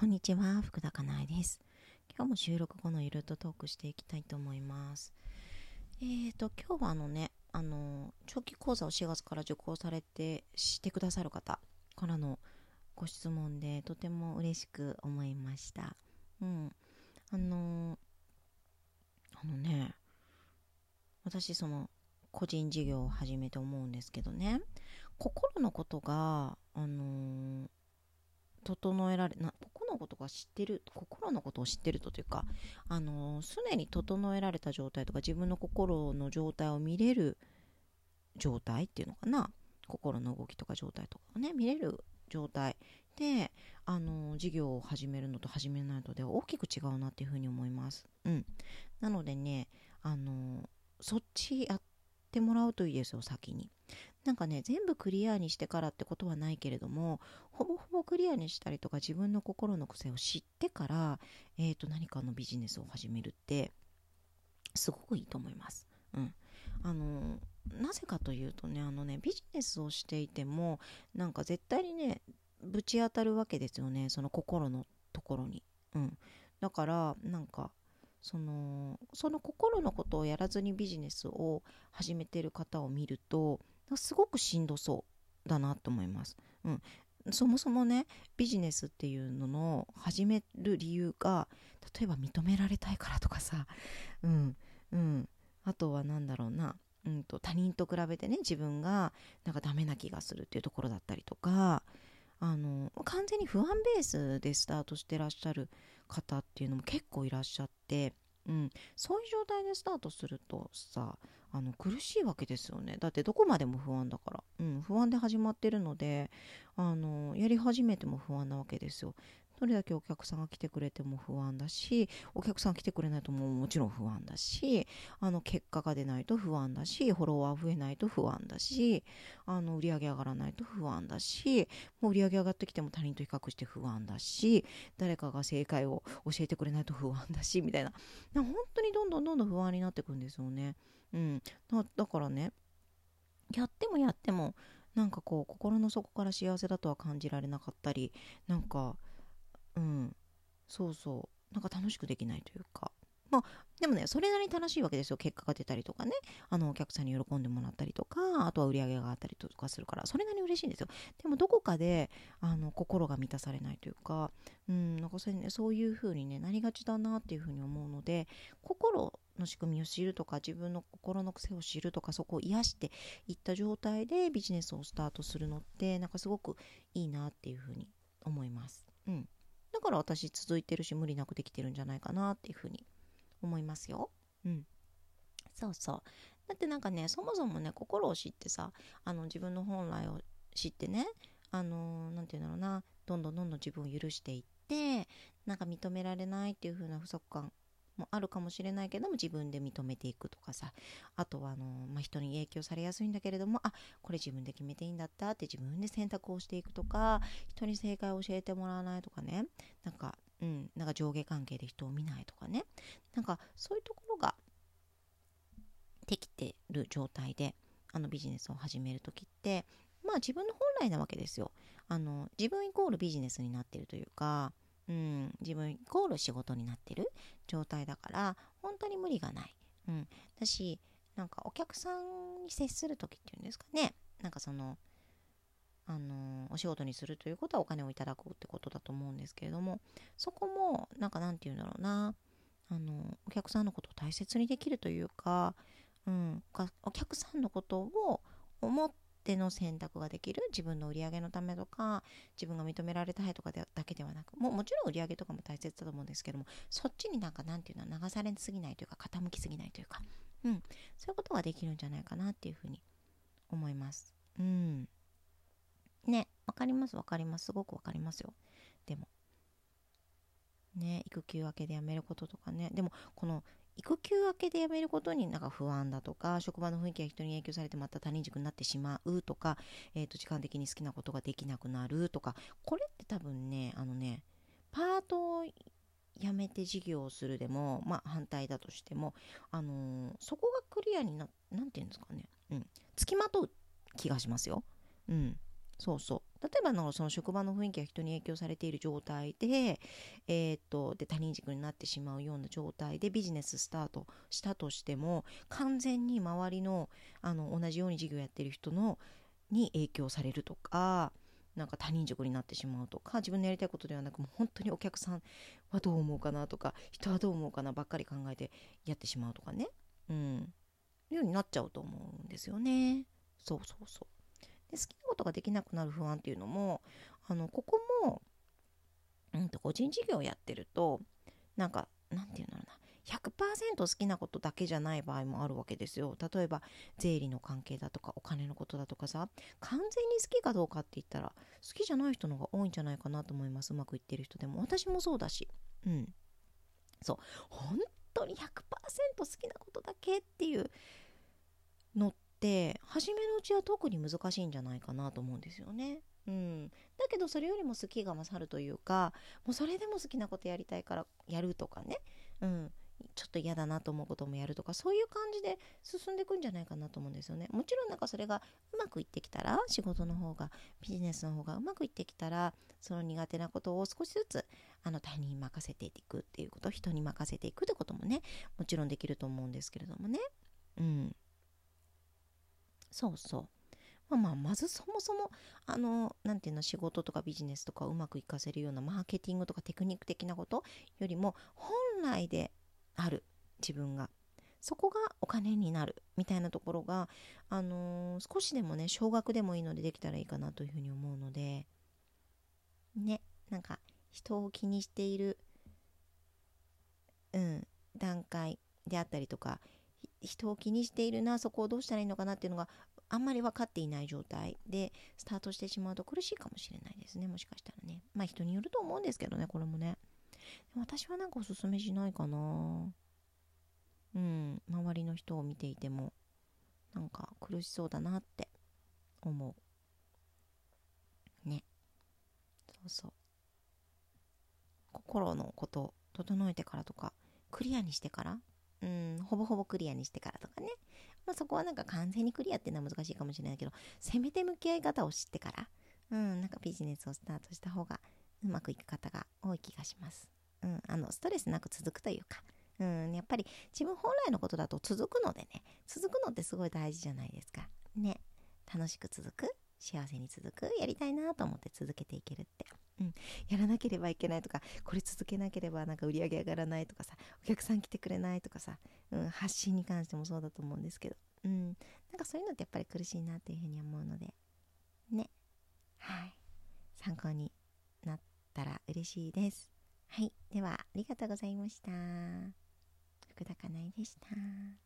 こんにちは、福田かなえです。今日も収録後のゆるっとトークしていきたいと思います。えーと、今日はあのね、あの、長期講座を4月から受講されて、してくださる方からのご質問で、とても嬉しく思いました。うん。あの、あのね、私その、個人事業を始めて思うんですけどね、心のことが、あの整えられなのことが知ってる心のことを知ってるとというかあの常に整えられた状態とか自分の心の状態を見れる状態っていうのかな心の動きとか状態とかをね見れる状態であの事業を始めるのと始めないので大きく違うなっていうふうに思います。うん、なのでねあのそっちやってもらうといいですよ先に。なんかね全部クリアにしてからってことはないけれどもほぼほぼクリアにしたりとか自分の心の癖を知ってから、えー、と何かのビジネスを始めるってすごくいいと思います。うん、あのなぜかというとねあのねビジネスをしていてもなんか絶対にねぶち当たるわけですよねその心のところに。うん、だからなんかそのその心のことをやらずにビジネスを始めてる方を見るとすごくしんどそうだなと思います。うん、そもそもねビジネスっていうのの始める理由が例えば認められたいからとかさ、うん。うん、あとは何だろうな、うんと、他人と比べてね自分がなんかダメな気がするっていうところだったりとか。あの完全に不安ベースでスタートしてらっしゃる方っていうのも結構いらっしゃって。うん、そういう状態でスタートするとさあの苦しいわけですよね。だってどこまでも不安だから、うん、不安で始まってるのであのやり始めても不安なわけですよ。どれだけお客さんが来てくれても不安だしお客さん来てくれないとももちろん不安だしあの結果が出ないと不安だしフォロワー増えないと不安だしあの売り上げ上がらないと不安だしもう売り上げ上がってきても他人と比較して不安だし誰かが正解を教えてくれないと不安だしみたいな本当にどんどんどんどん不安になっていくんですよね。うん、だからねやってもやってもなんかこう心の底から幸せだとは感じられなかったりなんかうん。そうそう。なんか楽しくできないというか。まあでもねそれなりに楽しいわけですよ。結果が出たりとかね。あのお客さんに喜んでもらったりとかあとは売り上げがあったりとかするから。それなりに嬉しいんですよ。でもどこかであの心が満たされないというか。うんなんかそれ、ね、そういう風にねなりがちだなっていう風に思うので心の仕組みを知るとか自分の心の癖を知るとかそこを癒していった状態でビジネスをスタートするのってなんかすごくいいなっていうふうに思います、うん、だから私続いてるし無理なくできてるんじゃないかなっていうふうに思いますよ、うん、そうそう。だってなんかねそもそもね心を知ってさあの自分の本来を知ってねあのー、なんていうんだろうなどんどんどんどん自分を許していってなんか認められないっていう風な不足感もあるかもしれないけども自分で認めていくとかさ。あとはあの、まあ、人に影響されやすいんだけれどもあこれ自分で決めていいんだった。って自分で選択をしていくとか人に正解を教えてもらわないとかね。なんか,、うん、なんか上下関係で人を見ないとかね。なんかそういうところができてる状態であのビジネスを始める時ってまあ自分の本来なわけですよ。あの自分イコールビジネスになってるというかうん、自分イコール仕事になってる状態だから本当に無理がない、うん、だしなんかお客さんに接する時っていうんですかね。なんかそのあのお仕事にするということはお金をいただくってことだと思うんですけれどもそこもなんかなんて言うんだろうな。あのお客さんのことを大切にできるというか、うん、お客さんのことを思ってでの選択ができる自分の売り上げのためとか自分が認められたいとかだけではなくももちろん売り上げとかも大切だと思うんですけどもそっちになんかなんていうのは流されすぎないというか傾きすぎないというか、うん、そういうことができるんじゃないかなっていうふうに思います。うん、ねわかりますわかりますすごくわかりますよ。でもね育休明けで辞めることとかねでもこの育休明けで辞めることになんか不安だとか職場の雰囲気が人に影響されてまた他人軸になってしまうとか、えー、と時間的に好きなことができなくなるとかこれって多分ねあのねパートを辞めて事業をするでも、まあ、反対だとしても、あのー、そこがクリアにななんていうんですかね、うん、つきまとう気がしますよ。うん。そうそう。例えばのその職場の雰囲気が人に影響されている状態で,、えー、っとで他人軸になってしまうような状態でビジネススタートしたとしても完全に周りのあの同じように事業やってる人のに影響されるとかなんか他人軸になってしまうとか自分のやりたいことではなくもう本当にお客さんはどう思うかなとか人はどう思うかなばっかり考えてやってしまうとかね。うん。ようになっちゃうと思うんですよね。そうそうそう。で好きなことができなくなる不安っていうのもあのここも、うんと、個人事業やってるとなんかなんていうんだろうな100%好きなことだけじゃない場合もあるわけですよ。例えば税理の関係だとかお金のことだとかさ完全に好きかどうかって言ったら好きじゃない人の方が多いんじゃないかなと思いますうまくいってる人でも。私もそうだし。うん。そう。本当に100%好きなことだけっていうのって初めのうちは特に難しいんじゃないかなと思うんですよね。うん、だけどそれよりも好きが勝るというかもうそれでも好きなことやりたいからやるとかね、うん、ちょっと嫌だなと思うこともやるとかそういう感じで進んでいくんじゃないかなと思うんですよね。もちろんなんかそれがうまくいってきたら仕事の方がビジネスの方がうまくいってきたらその苦手なことを少しずつあの他人に任せていくっていうこと人に任せていくってこともねもちろんできると思うんですけれどもね。うん。そうそう。まあ、ままずそもそもあの何て言うの仕事とかビジネスとかうまくいかせるようなマーケティングとかテクニック的なことよりも本来である自分がそこがお金になるみたいなところが、あのー、少しでもね少額でもいいのでできたらいいかなというふうに思うのでねなんか人を気にしている、うん、段階であったりとか人を気にしているなそこをどうしたらいいのかなっていうのがあんまり分かっていない状態でスタートしてしまうと苦しいかもしれないですねもしかしたらね。まあ人によると思うんですけどねこれもね。私はなんかおすすめしないかな。うん周りの人を見ていてもなんか苦しそうだなって思う。ね。そうそう。心のこと整えてからとかクリアにしてからうんほぼほぼクリアにしてからとかねまあそこはなんか完全にクリアっていうのは難しいかもしれないけどせめて向き合い方を知ってからうんなんかビジネスをスタートした方がうまくいく方が多い気がします。うん、あのストレスなく続くというか、うん、やっぱり自分本来のことだと続くのでね続くのってすごい大事じゃないですか。ね楽しく続く幸せに続くやりたいなと思って続けていけるって、うん、やらなければいけないとかこれ続けなければなんか売り上げ上がらないとかさお客さん来てくれないとかさ、うん、発信に関してもそうだと思うんですけど、うん、なんかそういうのってやっぱり苦しいなっていうふうに思うのでねはい参考になったら嬉しいです。はい。では、ありがとうございました。福田かなえでした。